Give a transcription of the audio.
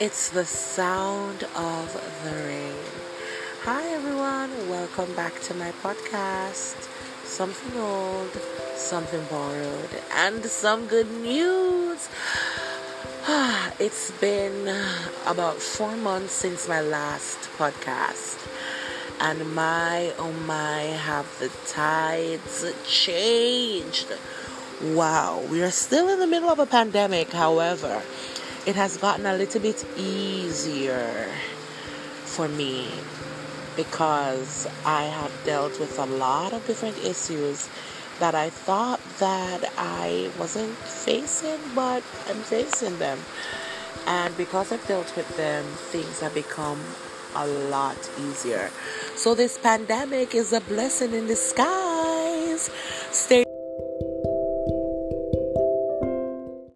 It's the sound of the rain. Hi, everyone. Welcome back to my podcast. Something old, something borrowed, and some good news. It's been about four months since my last podcast. And my, oh my, have the tides changed. Wow, we are still in the middle of a pandemic, however it has gotten a little bit easier for me because I have dealt with a lot of different issues that I thought that I wasn't facing, but I'm facing them. And because I've dealt with them, things have become a lot easier. So this pandemic is a blessing in disguise